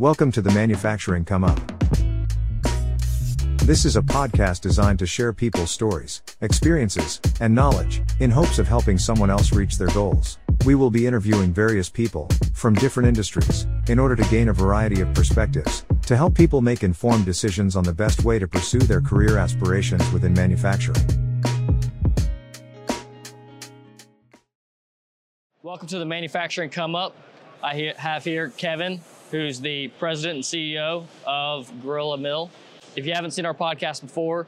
Welcome to the Manufacturing Come Up. This is a podcast designed to share people's stories, experiences, and knowledge, in hopes of helping someone else reach their goals. We will be interviewing various people, from different industries, in order to gain a variety of perspectives, to help people make informed decisions on the best way to pursue their career aspirations within manufacturing. Welcome to the Manufacturing Come Up. I have here Kevin, who's the president and CEO of Gorilla Mill. If you haven't seen our podcast before,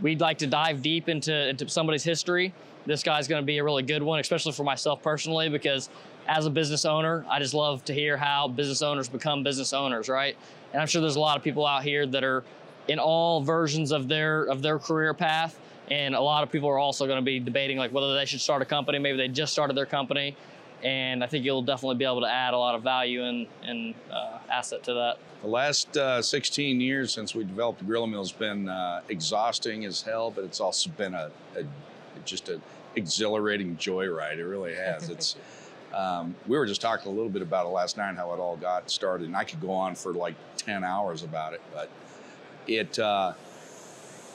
we'd like to dive deep into, into somebody's history. This guy's going to be a really good one, especially for myself personally, because as a business owner, I just love to hear how business owners become business owners, right? And I'm sure there's a lot of people out here that are in all versions of their of their career path, and a lot of people are also going to be debating like whether they should start a company. Maybe they just started their company, and I think you'll definitely be able to add a lot of value and and uh, asset to that. The last uh, 16 years since we developed the Gorilla Mill has been uh, exhausting as hell, but it's also been a, a just an exhilarating joyride. It really has. It's um, we were just talking a little bit about it last night, how it all got started, and I could go on for like 10 hours about it, but it uh,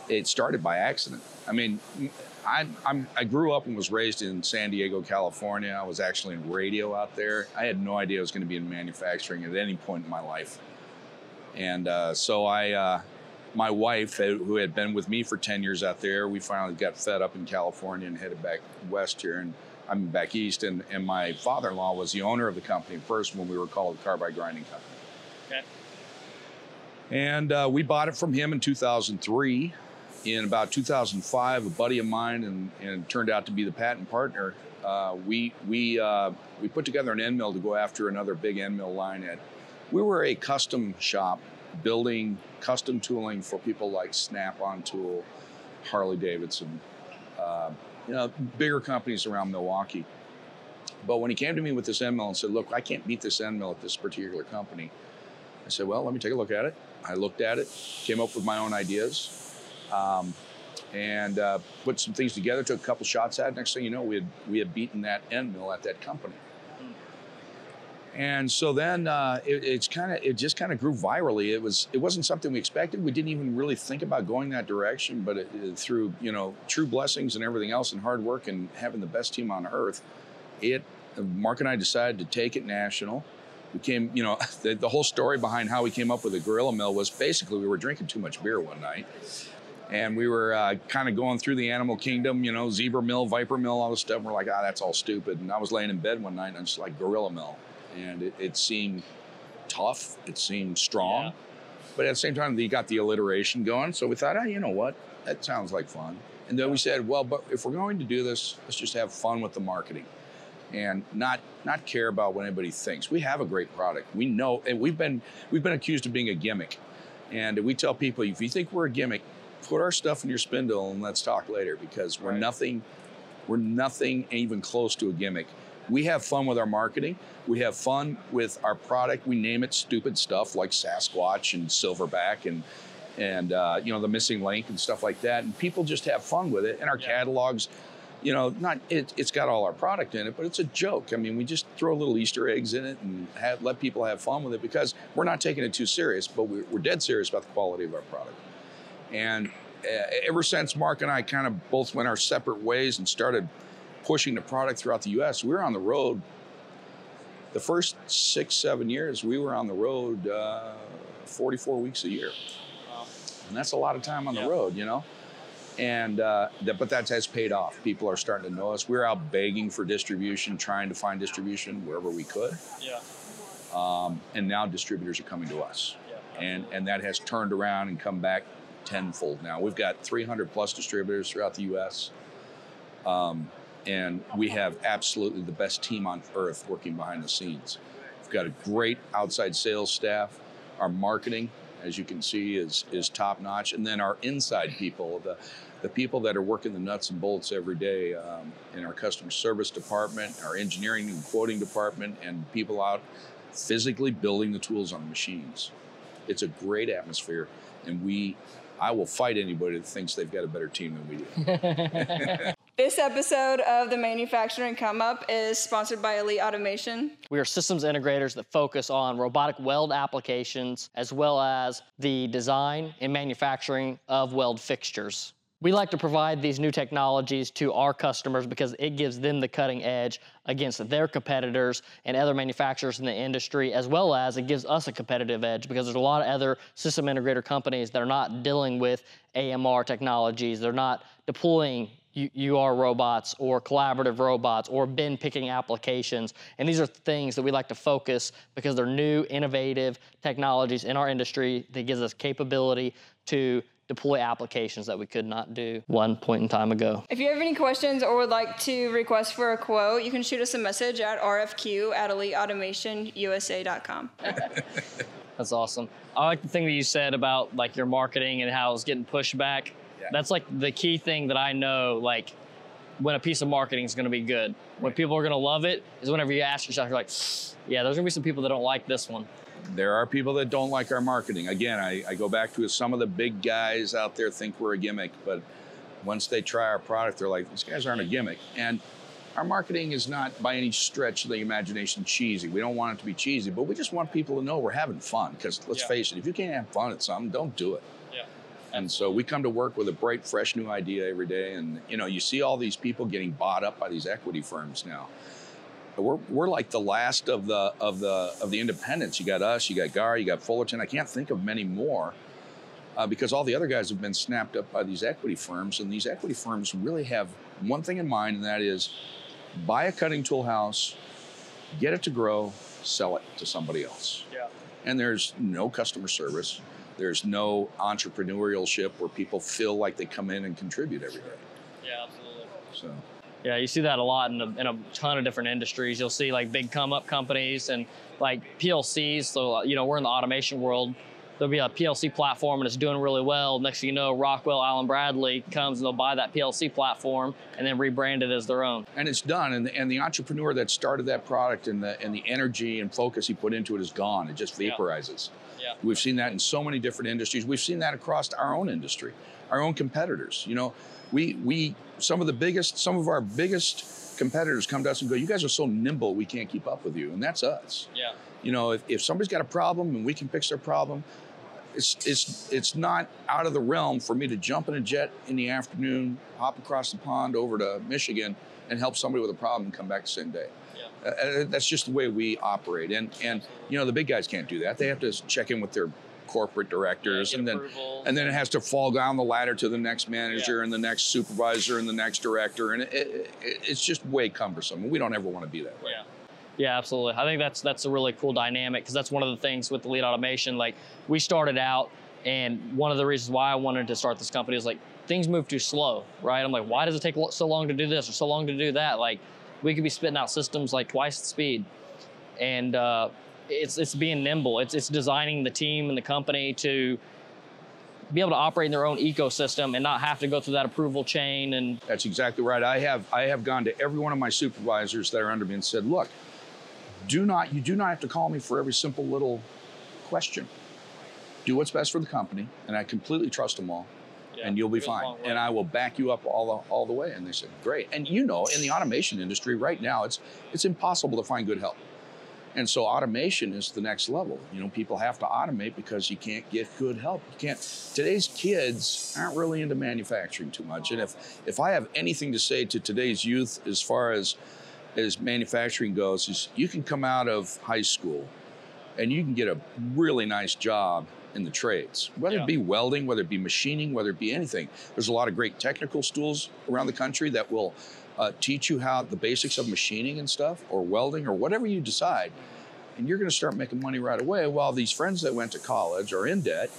it started by accident. I mean, I, I'm, I grew up and was raised in San Diego, California. I was actually in radio out there. I had no idea I was going to be in manufacturing at any point in my life. And uh, so I, uh, my wife, uh, who had been with me for 10 years out there, we finally got fed up in California and headed back west here. And I'm back east. And, and my father in law was the owner of the company first when we were called Carbide Grinding Company. Okay. And uh, we bought it from him in 2003. In about 2005, a buddy of mine, and, and turned out to be the patent partner, uh, we, we, uh, we put together an end mill to go after another big end mill line at. We were a custom shop building custom tooling for people like Snap on Tool, Harley Davidson, uh, you know, bigger companies around Milwaukee. But when he came to me with this end mill and said, Look, I can't beat this end mill at this particular company, I said, Well, let me take a look at it. I looked at it, came up with my own ideas, um, and uh, put some things together, took a couple shots at it. Next thing you know, we had, we had beaten that end mill at that company. And so then uh, it, it's kind of it just kind of grew virally. It was it wasn't something we expected. We didn't even really think about going that direction. But it, it, through you know true blessings and everything else and hard work and having the best team on earth, it Mark and I decided to take it national. We came, you know, the, the whole story behind how we came up with the Gorilla Mill was basically we were drinking too much beer one night, and we were uh, kind of going through the animal kingdom, you know, zebra mill, viper mill, all this stuff. And we're like, ah, that's all stupid. And I was laying in bed one night and I'm just like, Gorilla Mill and it, it seemed tough. It seemed strong, Yeah. but at the same time, you got the alliteration going. So we thought, oh, you know what? That sounds like fun. And then we said, well, but if we're going to do this, let's just have fun with the marketing, and not not care about what anybody thinks. We have a great product. We know, and we've been we've been accused of being a gimmick, and we tell people if you think we're a gimmick, put our stuff in your spindle and let's talk later because we're Right. nothing. We're nothing even close to a gimmick. We have fun with our marketing. We have fun with our product. We name it stupid stuff like Sasquatch and Silverback and and uh, you know the missing link and stuff like that. And people just have fun with it. And our Yeah. catalogs, you know, not it, it's got all our product in it, but it's a joke. I mean, we just throw little Easter eggs in it and have, let people have fun with it because we're not taking it too serious, but we're, we're dead serious about the quality of our product. And uh, ever since Mark and I kind of both went our separate ways and started pushing the product throughout the U.S., we were on the road. The first six, seven years, we were on the road uh, 44 weeks a year, Wow. and that's a lot of time on Yeah. the road, you know. And uh, that, but that has paid off. People are starting to know us. We're out begging for distribution, trying to find distribution wherever we could, Yeah. um, and now distributors are coming to us Yeah. and and that has turned around and come back tenfold now. We've got 300 plus distributors throughout the U.S. Um, and we have absolutely the best team on earth working behind the scenes. We've got a great outside sales staff. Our marketing, as you can see, is is top notch, and then our inside people, the the people that are working the nuts and bolts every day um, in our customer service department, our engineering and quoting department, and people out physically building the tools on the machines. It's a great atmosphere, and we, I will fight anybody that thinks they've got a better team than we do. This episode of the Manufacturing Come Up is sponsored by Elite Automation. We are systems integrators that focus on robotic weld applications as well as the design and manufacturing of weld fixtures. We like to provide these new technologies to our customers because it gives them the cutting edge against their competitors and other manufacturers in the industry, as well as it gives us a competitive edge because there's a lot of other system integrator companies that are not dealing with AMR technologies. They're not deploying UR robots or collaborative robots or bin picking applications. And these are things that we like to focus because they're new, innovative technologies in our industry that gives us capability to deploy applications that we could not do one point in time ago. If you have any questions or would like to request for a quote, you can shoot us a message at rfq at eliteautomationusa.com. That's awesome. I like the thing that you said about like your marketing and how it's getting pushed back. Yeah. That's like the key thing that I know like when a piece of marketing is going to be good. When people are going to love it is whenever you ask yourself, you're like, yeah, there's going to be some people that don't like this one there are people that don't like our marketing. Again, I, I, go back to some of the big guys out there think we're a gimmick, but once they try our product, they're like, these guys aren't a gimmick. And our marketing is not by any stretch of the imagination cheesy. We don't want it to be cheesy, but we just want people to know we're having fun. Because let's yeah. face it, if you can't have fun at something, don't do it. Yeah. And so we come to work with a bright, fresh new idea every day. And you know, you see all these people getting bought up by these equity firms now we're, we're like the last of the of the of the independents. You got us, you got Garr, you got Fullerton. I can't think of many more uh, because all the other guys have been snapped up by these equity firms, and these equity firms really have one thing in mind, and that is buy a cutting tool house, get it to grow, sell it to somebody else. Yeah. And there's no customer service. There's no entrepreneurship where people feel like they come in and contribute every day. Yeah, absolutely. So. Yeah, you see that a lot in a, in a ton of different industries. You'll see like big come up companies and like PLCs. So, you know, we're in the automation world. There'll be a PLC platform and it's doing really well. Next thing you know, Rockwell Allen Bradley comes and they'll buy that PLC platform and then rebrand it as their own. And it's done. And the, and the entrepreneur that started that product and the, and the energy and focus he put into it is gone. It just vaporizes. Yeah. yeah. We've seen that in so many different industries. We've seen that across our own industry, our own competitors. You know, we we some of the biggest, some of our biggest competitors come to us and go, "You guys are so nimble, we can't keep up with you," and that's us. Yeah. You know, if, if somebody's got a problem and we can fix their problem, it's it's it's not out of the realm for me to jump in a jet in the afternoon, hop across the pond over to Michigan, and help somebody with a problem and come back the same day. Yeah. Uh, uh that's just the way we operate, and and you know the big guys can't do that. They have to check in with their corporate directors, yeah, and then and then it has to fall down the ladder to the next manager yeah. and the next supervisor and the next director, and it, it, it's just way cumbersome. We don't ever want to be that way. Yeah. Yeah, absolutely. I think that's that's a really cool dynamic because that's one of the things with Elite Automation. Like we started out, and one of the reasons why I wanted to start this company is like things move too slow, right? I'm like, why does it take so long to do this or so long to do that? Like we could be spitting out systems like twice the speed, and uh, it's it's being nimble. It's it's designing the team and the company to be able to operate in their own ecosystem and not have to go through that approval chain and that's exactly right i have i have gone to every one of my supervisors that are under me and said look do not you do not have to call me for every simple little question do what's best for the company and i completely trust them all yeah, and you'll be fine and i will back you up all the, all the way and they said great and you know in the automation industry right now it's it's impossible to find good help and so automation is the next level. You know, people have to automate because you can't get good help. You can't. Today's kids aren't really into manufacturing too much. And if if I have anything to say to today's youth as far as as manufacturing goes, is you can come out of high school and you can get a really nice job in the trades, whether yeah. it be welding, whether it be machining, whether it be anything. There's a lot of great technical schools around the country that will uh, teach you how the basics of machining and stuff, or welding, or whatever you decide, and you're going to start making money right away. While these friends that went to college are in debt,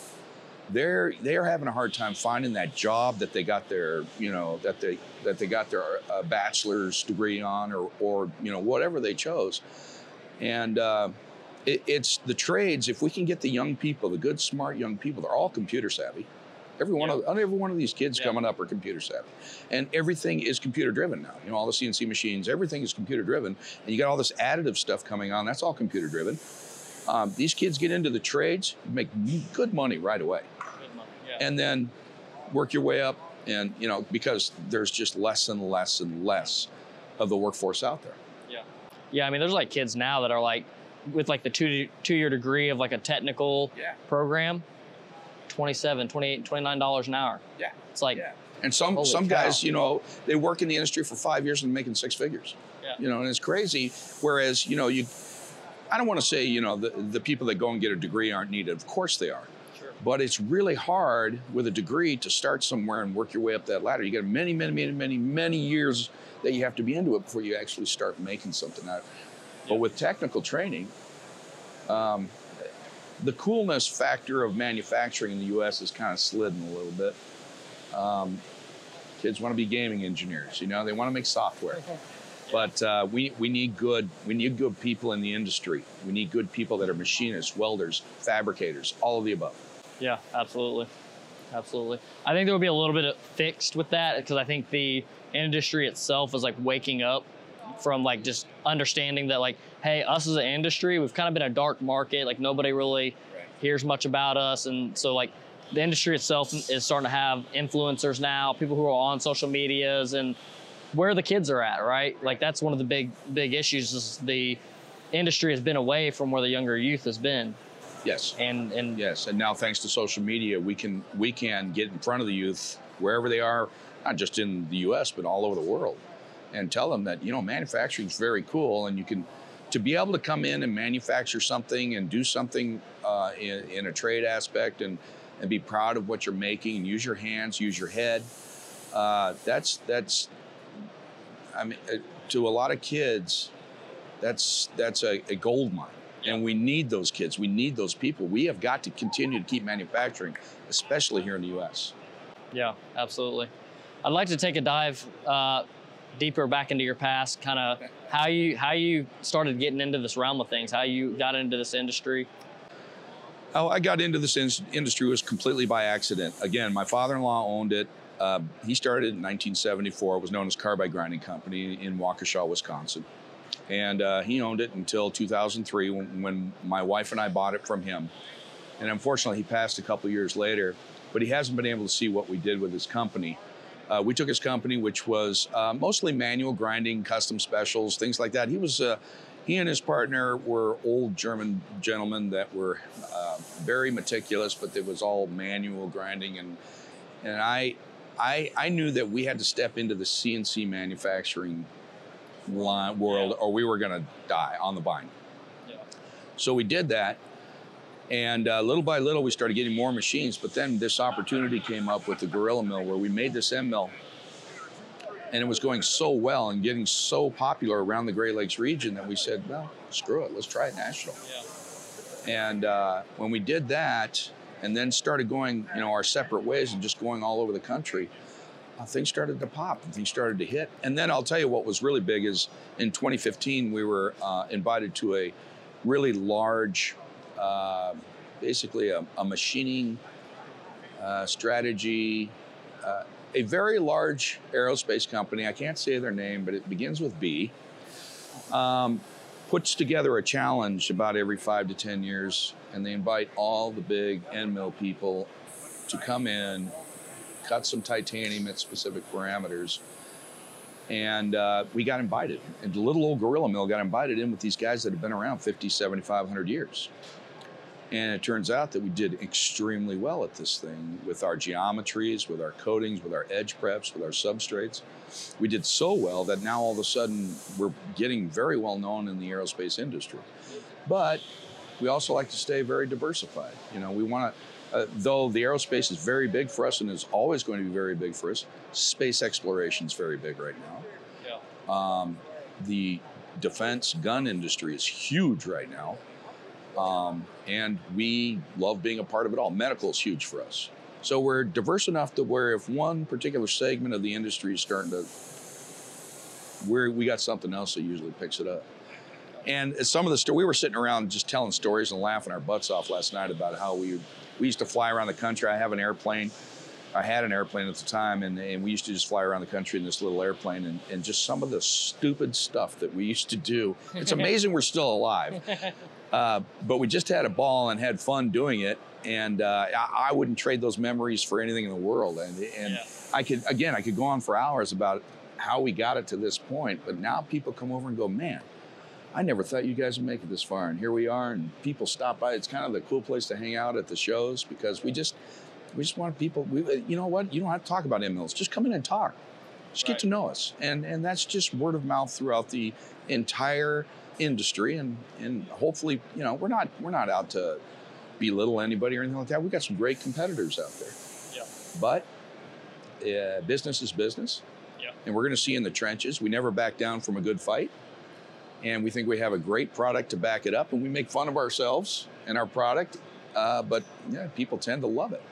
they're they are having a hard time finding that job that they got their you know that they that they got their uh, bachelor's degree on, or or you know whatever they chose, and. Uh, it, it's the trades. If we can get the young people, the good, smart young people, they're all computer savvy Every one yeah. of every one of these kids yeah. coming up are computer savvy, and everything is computer driven now. You know, all the CNC machines, everything is computer driven, and you got all this additive stuff coming on. That's all computer driven. Um, these kids get into the trades, make good money right away. And then work your way up and you know because there's just less and less and less of the workforce out there. Yeah. Yeah. I mean, there's like kids now that are like with like the two two year degree of like a technical Yeah. program, 27 28 29 dollars an hour. Yeah. It's like Yeah. And some some cow. guys, you know, they work in the industry for five years and making six figures. Yeah. You know, and it's crazy. Whereas, you know, you, I don't want to say, you know, the the people that go and get a degree aren't needed. Of course they are. But it's really hard with a degree to start somewhere and work your way up that ladder. You got many, many, many, many, many years that you have to be into it before you actually start making something out. But with technical training, um, the coolness factor of manufacturing in the U.S. has kind of slidden a little bit. Um, kids want to be gaming engineers. You know, they want to make software. But uh, we, we need good we need good people in the industry. We need good people that are machinists, welders, fabricators, all of the above. Yeah, absolutely. Absolutely. I think there will be a little bit of fixed with that because I think the industry itself is like waking up from like just understanding that like, hey, us as an industry, we've kind of been a dark market. Like nobody really hears much about us. And so like the industry itself is starting to have influencers now, people who are on social medias and where the kids are at, right? Like that's one of the big, big issues is the industry has been away from where the younger youth has been. Yes. And, and Yes, and now thanks to social media, we can we can get in front of the youth wherever they are, not just in the U.S. but all over the world, and tell them that you know manufacturing is very cool, and you can to be able to come in and manufacture something and do something uh, in, in a trade aspect and and be proud of what you're making and use your hands, use your head. Uh, that's that's I mean uh, to a lot of kids, that's that's a, a gold mine. And we need those kids. We need those people. We have got to continue to keep manufacturing, especially here in the U.S. Yeah, absolutely. I'd like to take a dive uh, deeper back into your past, kind of how you how you started getting into this realm of things, how you got into this industry. Oh, I got into this in- industry was completely by accident. Again, my father-in-law owned it. Uh, he started in 1974. It was known as Carbide Grinding Company in Waukesha, Wisconsin, and uh, he owned it until 2003 when, when my wife and I bought it from him. And unfortunately, he passed a couple years later. But he hasn't been able to see what we did with his company. Uh, we took his company, which was uh, mostly manual grinding, custom specials, things like that. He was, uh, he and his partner were old German gentlemen that were uh, very meticulous, but it was all manual grinding, and and I, I, I knew that we had to step into the CNC manufacturing line world, or we were going to die on the vine. Yeah. So we did that, and uh, little by little, we started getting more machines. But then this opportunity came up with the Gorilla Mill, where we made this end mill, and it was going so well and getting so popular around the Great Lakes region that we said, "Well, screw it, let's try it national." Yeah. And uh, when we did that, and then started going, you know, our separate ways and just going all over the country, uh, things started to pop and things started to hit. And then I'll tell you what was really big is in 2015 we were uh, invited to a really large, uh, basically a, a machining uh, strategy. Uh, a very large aerospace company, I can't say their name, but it begins with B, um, puts together a challenge about every five to 10 years, and they invite all the big end mill people to come in, cut some titanium at specific parameters. And uh, we got invited. And the little old Gorilla Mill got invited in with these guys that have been around 50, 7,500 years. And it turns out that we did extremely well at this thing with our geometries, with our coatings, with our edge preps, with our substrates. We did so well that now all of a sudden we're getting very well known in the aerospace industry. But we also like to stay very diversified. You know, we want to, uh, though the aerospace is very big for us and is always going to be very big for us, space exploration is very big right now. Yeah. Um, the defense gun industry is huge right now. Um, and we love being a part of it all. Medical is huge for us. So we're diverse enough to where if one particular segment of the industry is starting to, we're, we got something else that usually picks it up. And some of the sto- we were sitting around just telling stories and laughing our butts off last night about how we we used to fly around the country. I have an airplane. I had an airplane at the time, and, and we used to just fly around the country in this little airplane, and, and just some of the stupid stuff that we used to do. It's amazing we're still alive. Uh, but we just had a ball and had fun doing it, and uh, I, I wouldn't trade those memories for anything in the world. And and Yeah. I could again, I could go on for hours about how we got it to this point. But now people come over and go, man. I never thought you guys would make it this far, and here we are. And people stop by. It's kind of the cool place to hang out at the shows because we just, we just want people. We, you know what? You don't have to talk about end mills. Just come in and talk. Just get to know us, and and that's just word of mouth throughout the entire industry, and and hopefully, you know, we're not we're not out to belittle anybody or anything like that. We've got some great competitors out there, Yeah. but uh, business is business, Yeah. and we're going to see in the trenches. We never back down from a good fight, and we think we have a great product to back it up, and we make fun of ourselves and our product, uh, but yeah, people tend to love it.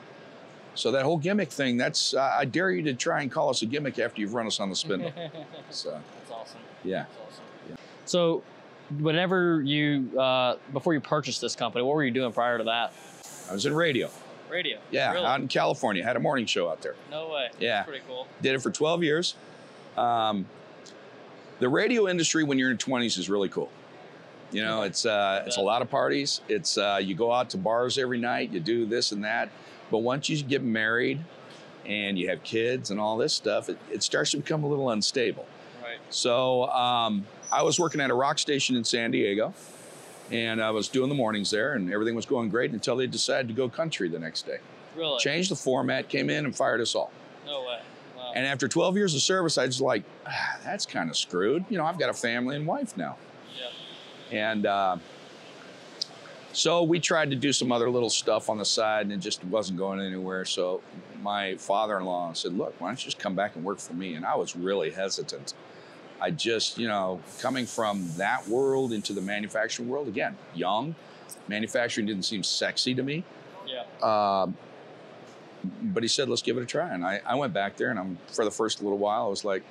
So that whole gimmick thing, that's uh, I dare you to try and call us a gimmick after you've run us on the spindle. so That's awesome. yeah. That's awesome. So, whenever you uh, before you purchased this company, what were you doing prior to that? I was in radio. Radio. Yeah, Really? out in California. Had a morning show out there. no way. Yeah. That's pretty cool. Did it for 12 years. Um, the radio industry when you're in your 20s is really cool. You know, it's uh, it's a lot of parties. It's uh, you go out to bars every night. You do this and that. But once you get married and you have kids and all this stuff, it, it starts to become a little unstable. Right. So um, I was working at a rock station in San Diego, and I was doing the mornings there, and everything was going great until they decided to go country the next day. Really? Changed the format, came in and fired us all. No way. And after 12 years of service, I was like, ah, that's kind of screwed. You know, I've got a family and wife now. yeah. And uh, so we tried to do some other little stuff on the side, and it just wasn't going anywhere. So my father-in-law said, "Look, why don't you just come back and work for me?" And I was really hesitant. I just, you know, coming from that world into the manufacturing world again, young, manufacturing didn't seem sexy to me. Yeah. Um, but he said, let's give it a try. And I, I went back there, and I'm for the first little while, I was like,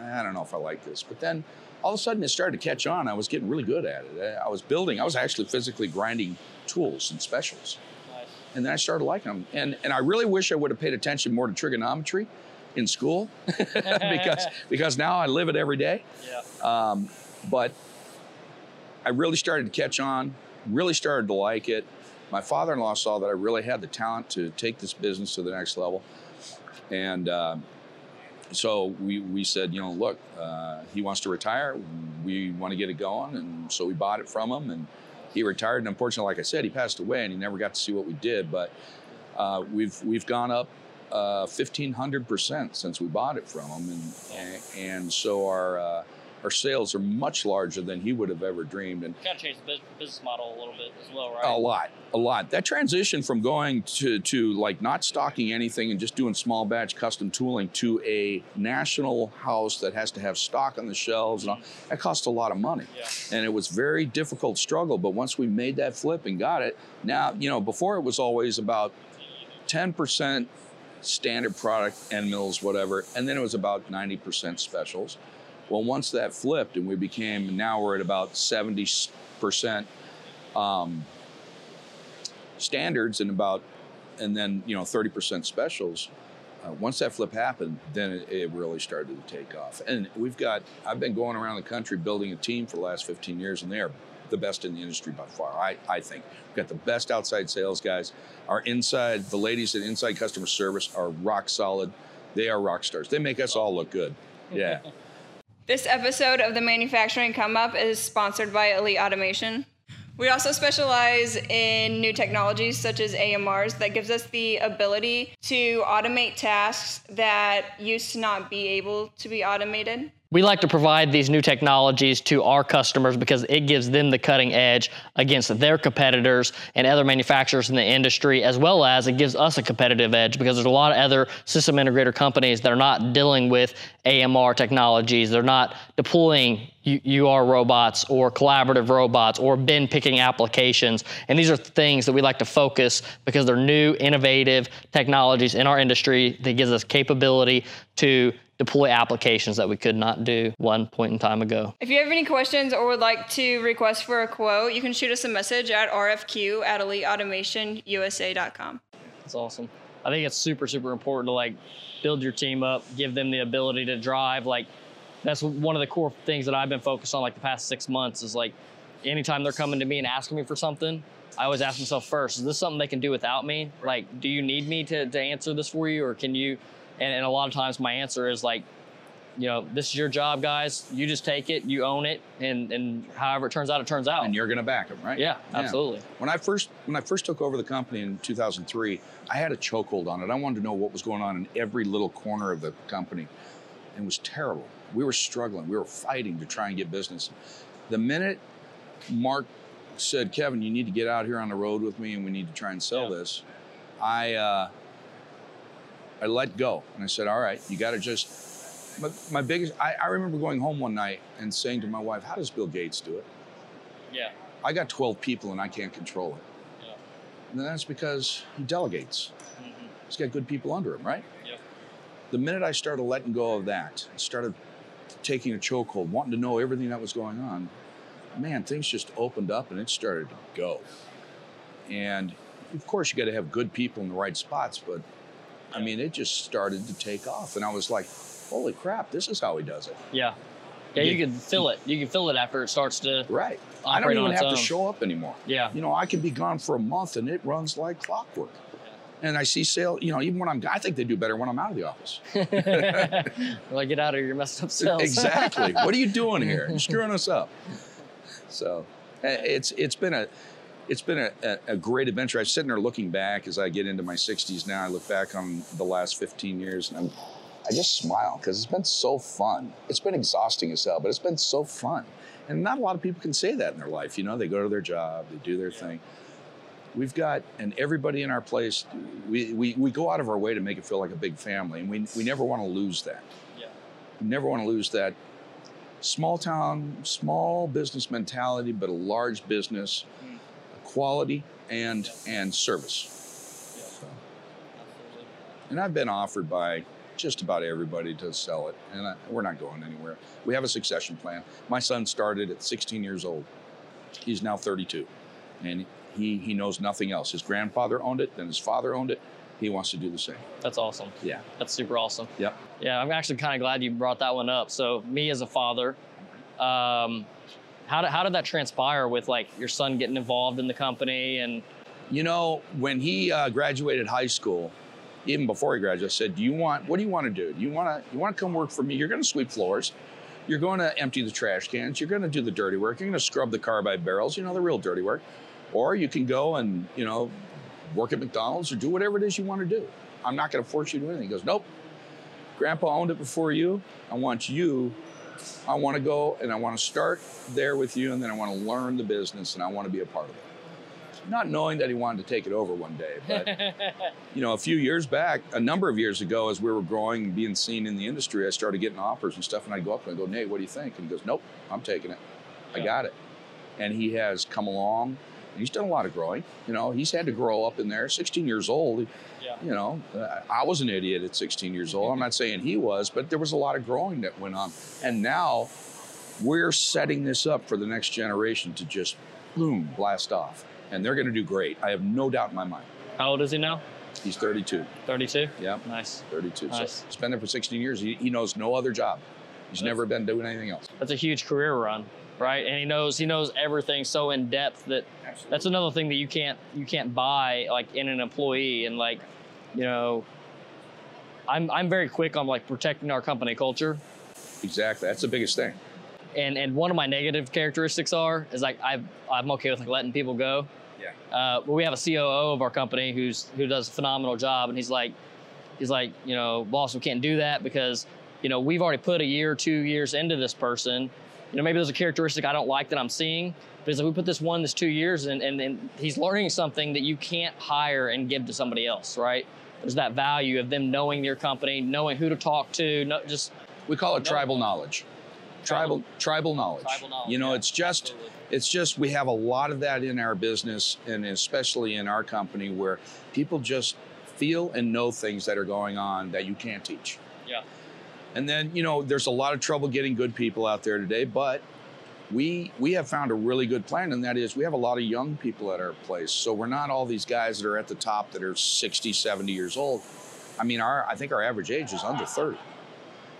I don't know if I like this. But then all of a sudden, it started to catch on. I was getting really good at it. I was building. I was actually physically grinding tools and specials. Nice. And then I started liking them. And and I really wish I would have paid attention more to trigonometry in school because because now I live it every day. Yeah. Um, but I really started to catch on, really started to like it. My father in law saw that I really had the talent to take this business to the next level. And uh, so we, we said, you know, look, uh, he wants to retire. We want to get it going. And so we bought it from him. And he retired. And unfortunately, like I said, he passed away and he never got to see what we did. But uh, we've, we've gone up uh, 1,500% since we bought it from him. And, and, and so our, uh, our sales are much larger than he would have ever dreamed. And Kind of changed the business model a little bit as well, right? a lot, a lot. That transition from going to, to like not stocking anything and just doing small batch custom tooling to a national house that has to have stock on the shelves and all, mm-hmm. that costs a lot of money. Yeah. And it was very difficult struggle. But once we made that flip and got it, now, you know, before it was always about 10% standard product, end mills, whatever, and then it was about 90% specials. Well, once that flipped and we became, now we're at about 70% um, standards and about, and then, you know, 30% specials. Uh, once that flip happened, then it, it really started to take off. And we've got, I've been going around the country building a team for the last 15 years, and they are the best in the industry by far, I, I think. We've got the best outside sales guys. Our inside, the ladies at Inside Customer Service are rock solid. They are rock stars. They make us all look good. Yeah. This episode of the Manufacturing Come Up is sponsored by Elite Automation. We also specialize in new technologies such as AMRs that gives us the ability to automate tasks that used to not be able to be automated. We like to provide these new technologies to our customers because it gives them the cutting edge against their competitors and other manufacturers in the industry, as well as it gives us a competitive edge because there's a lot of other system integrator companies that are not dealing with AMR technologies. They're not deploying UR robots or collaborative robots or bin picking applications. And these are things that we like to focus because they're new, innovative technologies in our industry that gives us capability to deploy applications that we could not do one point in time ago. If you have any questions or would like to request for a quote, you can shoot us a message at rfq at eliteautomationusa.com. That's awesome. I think it's super, super important to like build your team up, give them the ability to drive. Like that's one of the core things that I've been focused on like the past six months is like anytime they're coming to me and asking me for something, I always ask myself first, is this something they can do without me? Like, do you need me to, to answer this for you or can you? And, and a lot of times my answer is like, you know, this is your job, guys. You just take it, you own it, and and however it turns out, it turns out. And you're going to back them, right? yeah, absolutely. When I first when I first took over the company in 2003, I had a chokehold on it. I wanted to know what was going on in every little corner of the company. And it was terrible. We were struggling. We were fighting to try and get business. The minute Mark said, "Kevin, you need to get out here on the road with me, and we need to try and sell Yeah. this," I uh, I let go, and I said, "All right, you got to just." My, my biggest, I, I remember going home one night and saying to my wife, "How does Bill Gates do it?" Yeah. I got 12 people and I can't control it. Yeah. And that's because he delegates. Mm-hmm. He's got good people under him, right? Yep. The minute I started letting go of that, I started taking a chokehold, wanting to know everything that was going on, man, things just opened up and it started to go. And of course, you got to have good people in the right spots, but I mean, it just started to take off. And I was like, holy crap, this is how he does it. Yeah. Yeah, you Yeah. can feel it. You can feel it after it starts to Right. I don't even have own. to show up anymore. Yeah. You know, I can be gone for a month and it runs like clockwork. And I see sale, you know, even when I'm, I think they do better when I'm out of the office. like get out of your messed up cells. exactly. What are you doing here? You're screwing us up. So eh, it's it's been a it's been a, a, a great adventure. I'm sitting there looking back as I get into my 60s now. I look back on the last 15 years and I'm, I just smile because it's been so fun. It's been exhausting as hell, but it's been so fun. And not a lot of people can say that in their life. You know, they go to their job, they do their thing. We've got, and everybody in our place, we, we, we go out of our way to make it feel like a big family, and we, we never want to lose that. Yeah. We never want to lose that small town, small business mentality, but a large business, Mm. Quality and and service. So, and I've been offered by just about everybody to sell it, and I, we're not going anywhere. We have a succession plan. My son started at 16 years old. He's now 32, and he he knows nothing else. His grandfather owned it, then his father owned it. He wants to do the same. That's awesome. Yeah. That's super awesome. Yep. Yeah, I'm actually kind of glad you brought that one up. So, me as a father, um, how did, how did that transpire with like your son getting involved in the company and You know, when he uh, graduated high school, even before he graduated, I said, "Do you want? What do you want to do? Do you want to? You want to come work for me? You're going to sweep floors. You're going to empty the trash cans. You're going to do the dirty work. You're going to scrub the carbide barrels. You know, the real dirty work. Or you can go and you know, work at McDonald's or do whatever it is you want to do. I'm not going to force you to do anything." He goes, "Nope. Grandpa owned it before you. I want you." I want to go and I want to start there with you, and then I want to learn the business and I want to be a part of it not knowing that he wanted to take it over one day. But you know, a few years back, a number of years ago, as we were growing and being seen in the industry, I started getting offers and stuff, and I'd go up and I'd go, Nate, what do you think? And he goes, Nope, I'm taking it. I got it. And he has come along. And he's done a lot of growing. You know, he's had to grow up in there. 16 years old. Yeah. You know, I was an idiot at 16 years old. I'm not saying he was, but there was a lot of growing that went on. And now we're setting this up for the next generation to just boom, blast off. And they're going to do great. I have no doubt in my mind. how old is he now? He's 32. 32. Yeah. Nice. 32. Nice. So he's been there for 16 years. He, he knows no other job. He's That's- never been doing anything else. That's a huge career run, right? And he knows he knows everything so in depth that that's another thing that you can't you can't buy like in an employee and like you know I'm I'm very quick on like protecting our company culture Exactly. That's the biggest thing. and and one of my negative characteristics are is like I I'm okay with like letting people go. Yeah. Uh, but we have a COO of our company who's who does a phenomenal job, and he's like he's like you know boss we can't do that because you know we've already put a year two years into this person. You know maybe there's a characteristic I don't like that I'm seeing, but it's like we put this one this two years and and, and he's learning something that you can't hire and give to somebody else, right? There's that value of them knowing your company, knowing who to talk to, no, just We call it tribal knowledge. Tribal tribal knowledge. Tribal knowledge, You know, yeah, it's just absolutely. it's just we have a lot of that in our business and especially in our company where people just feel and know things that are going on that you can't teach. Yeah. And then, you know, there's a lot of trouble getting good people out there today, but we we have found a really good plan and that is we have a lot of young people at our place. So we're not all these guys that are at the top that are 60, 70 years old. I mean, our I think our average age is under 30.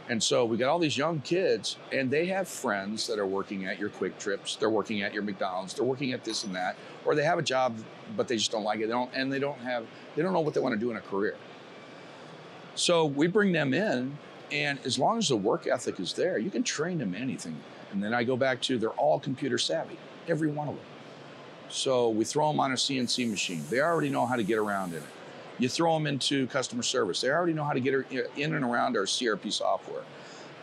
And so we got all these young kids, and they have friends that are working at your Kwik Trips, they're working at your McDonald's, they're working at this and that, or they have a job, but they just don't like it. They don't, and they don't have, they don't know what they want to do in a career. So we bring them in, and as long as the work ethic is there, you can train them anything. And then I go back to they're all computer savvy, every one of them. So we throw them on a CNC machine. They already know how to get around in it. You throw them into customer service. They already know how to get in and around our CRP software,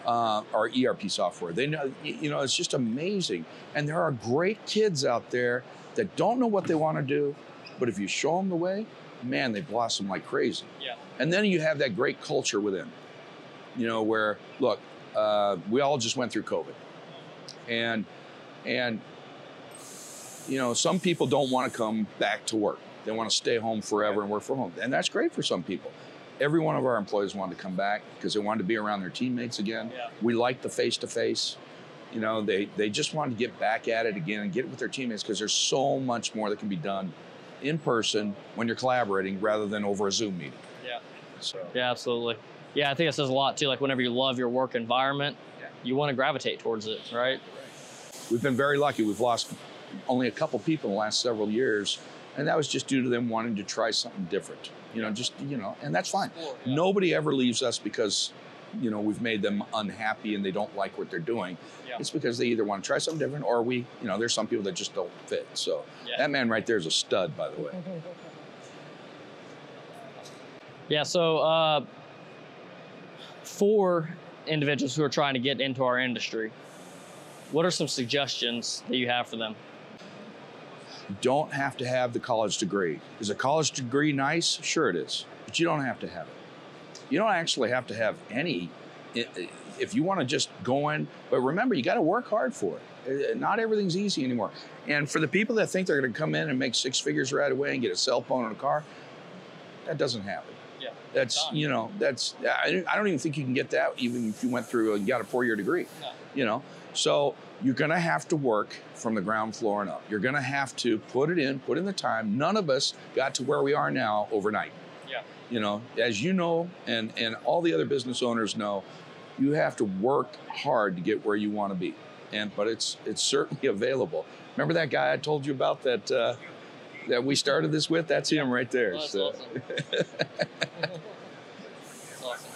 uh, our ERP software. They know, you know, it's just amazing. And there are great kids out there that don't know what they want to do, but if you show them the way, man, they blossom like crazy. Yeah. And then you have that great culture within, you know, where look, uh, we all just went through COVID, and and you know, some people don't want to come back to work. They want to stay home forever and work from home. And that's great for some people. Every one of our employees wanted to come back because they wanted to be around their teammates again. Yeah. We like the face to face. You know, they, they just wanted to get back at it again and get with their teammates because there's so much more that can be done in person when you're collaborating rather than over a Zoom meeting. Yeah. So Yeah, absolutely. Yeah, I think it says a lot too. Like whenever you love your work environment, Yeah. You want to gravitate towards it, right? we've been very lucky. We've lost only a couple people in the last several years, and that was just due to them wanting to try something different. You know, just you know, and that's fine. Yeah. Nobody ever leaves us because you know we've made them unhappy and they don't like what they're doing. Yeah. It's because they either want to try something different or we, you know, there's some people that just don't fit. So Yeah. that man right there is a stud, by the way. Yeah, so uh, for individuals who are trying to get into our industry, what are some suggestions that you have for them? Don't have to have the college degree. Is a college degree nice? Sure it is, but you don't have to have it. You don't actually have to have any if you want to just go in. But remember, you got to work hard for it. Uh, Not everything's easy anymore. And for the people that think they're going to come in and make six figures right away and get a cell phone and a car, that doesn't happen. That's you know that's I I don't even think you can get that even if you went through and got a four year degree. No. You know, so you're going to have to work from the ground floor and up. You're going to have to put it in, put in the time. None of us got to where we are now overnight. Yeah. You know, as you know, and and all the other business owners know, you have to work hard to get where you want to be. And but it's it's certainly available. Remember that guy I told you about that uh, that we started this with? That's him right there. So- awesome. Awesome.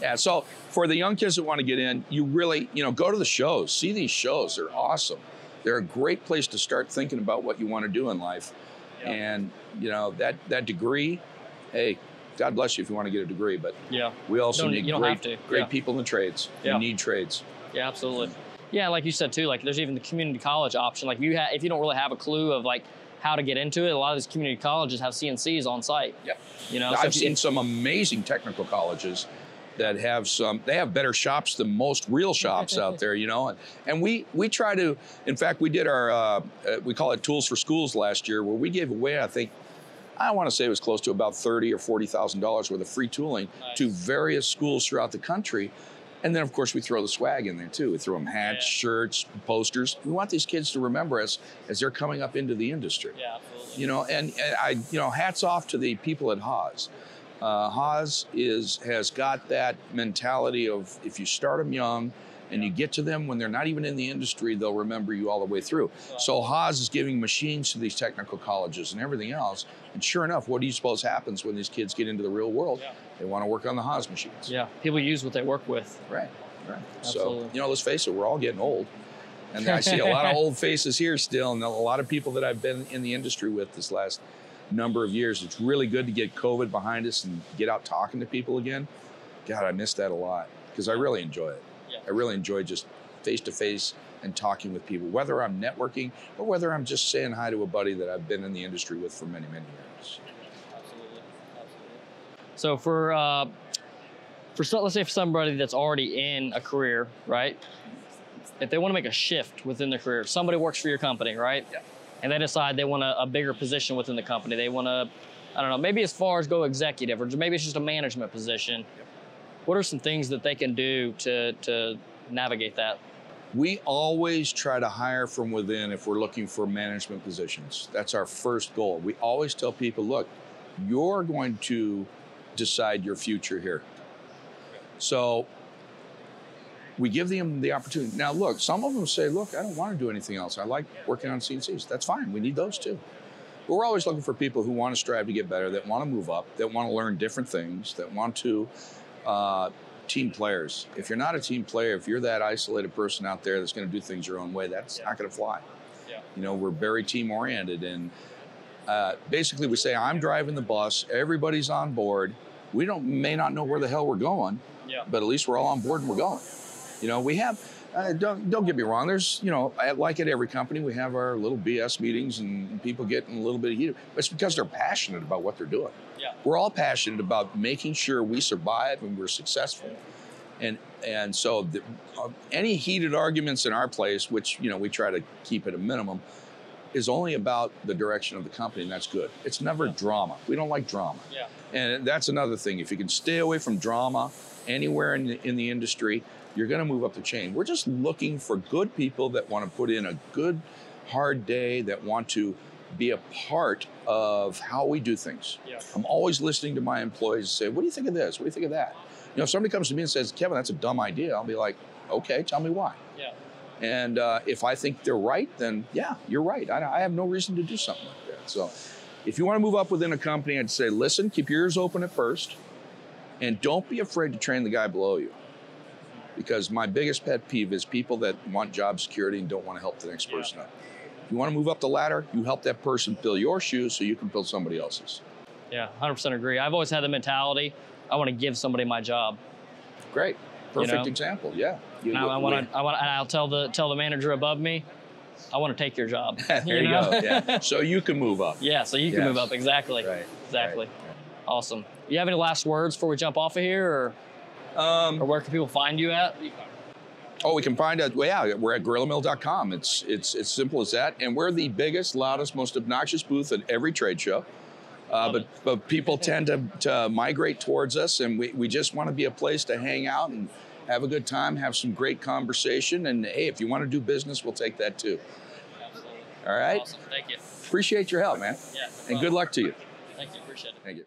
Yeah, so for the young kids that want to get in, you really, you know, go to the shows, see these shows. They're awesome. They're a great place to start thinking about what you want to do in life. Yeah. And, you know, that that degree, hey, God bless you if you want to get a degree, but Yeah, we also Don't- need great, have great Yeah. people in the trades. Yeah. We need trades. yeah, absolutely. Yeah, like you said too, like there's even the community college option. Like if you ha- if you don't really have a clue of like how to get into it, a lot of these community colleges have CNCs on site. Yep. You know, so I've you- seen some amazing technical colleges that have some they have better shops than most real shops out there you know and, and we we try to in fact we did our uh, uh, we call it tools for schools last year where we gave away i think i want to say it was close to about 30 or 40 thousand dollars worth of free tooling Nice. to various schools throughout the country and then of course we throw the swag in there too we throw them hats Yeah. shirts posters we want these kids to remember us as they're coming up into the industry yeah, absolutely. you know, and, and I, you know, hats off to the people at Haas. Uh, Haas is has got that mentality of if you start them young and you get to them when they're not even in the industry, they'll remember you all the way through. So Haas is giving machines to these technical colleges and everything else. And sure enough, what do you suppose happens when these kids get into the real world? Yeah. They want to work on the Haas machines. yeah, people use what they work with. Right, right. Absolutely. So, you know, let's face it, we're all getting old. And I see a lot of old faces here still, and a lot of people that I've been in the industry with this last number of years. It's really good to get COVID behind us and get out talking to people again. God, I miss that a lot because I really enjoy it. I really enjoy just face to face and talking with people, whether I'm networking or whether I'm just saying hi to a buddy that I've been in the industry with for many, many years. Absolutely. Absolutely. So for uh, for let's say for somebody that's already in a career, right? If they want to make a shift within their career, somebody works for your company, right? Yeah. And they decide they want a, a bigger position within the company. They want to, I don't know, maybe as far as go executive, or maybe it's just a management position. What are some things that they can do to to navigate that? We always try to hire from within if we're looking for management positions. That's our first goal. We always tell people, look, you're going to decide your future here. So we give them the opportunity. Now, look, some of them say, look, I don't want to do anything else. I like working on CNCs. That's fine. We need those too. But we're always looking for people who want to strive to get better, that want to move up, that want to learn different things, that want to uh, team players. If you're not a team player, if you're that isolated person out there that's going to do things your own way, that's not going to fly. Yeah. You know, we're very team oriented, and uh, basically we say, I'm driving the bus, everybody's on board. We don't may not know where the hell we're going, Yeah. but at least we're all on board and we're going. You know, we have. Uh, don't don't get me wrong. There's you know, like at every company, we have our little BS meetings and people get in a little bit of heat. It's because they're passionate about what they're doing. Yeah. We're all passionate about making sure we survive and we're successful. And and so the, uh, any heated arguments in our place, which you know we try to keep at a minimum, is only about the direction of the company, and that's good. It's never drama. We don't like drama. Yeah. And that's another thing. If you can stay away from drama anywhere in the, in the industry, you're going to move up the chain. We're just looking for good people that want to put in a good, hard day, that want to be a part of how we do things. Yeah. I'm always listening to my employees and say, What do you think of this? What do you think of that? You know, if somebody comes to me and says, Kevin, that's a dumb idea, I'll be like, Okay, tell me why. Yeah. And uh, if I think they're right, then yeah, you're right. I, I have no reason to do something like that. So if you want to move up within a company, I'd say listen, keep your ears open at first, and don't be afraid to train the guy below you. Because my biggest pet peeve is people that want job security and don't want to help the next Yeah. person up. If you want to move up the ladder, you help that person fill your shoes so you can fill somebody else's. Yeah. 100% agree. I've always had the mentality I want to give somebody my job. Great. Perfect know? example. Yeah. You- And I, want to. I want. And I'll tell the tell the manager above me, I want to take your job. there you, know? go. Yeah. So you can move up. Yeah, so you can move up exactly. Right. Exactly. Right. Awesome. You have any last words before we jump off of here, or, Um, or where can people find you at? Oh, we can find it. Well, yeah, we're at gorillamill.com. It's it's as simple as that, and we're the biggest, loudest, most obnoxious booth at every trade show. Uh, but but people tend to, to migrate towards us, and we, we just want to be a place to hang out and have a good time, have some great conversation, and hey, if you want to do business, we'll take that too. Absolutely. All right. Awesome. Thank you. Appreciate your help, man, Yeah. no and good luck to you. Thank you. Appreciate it. Thank you.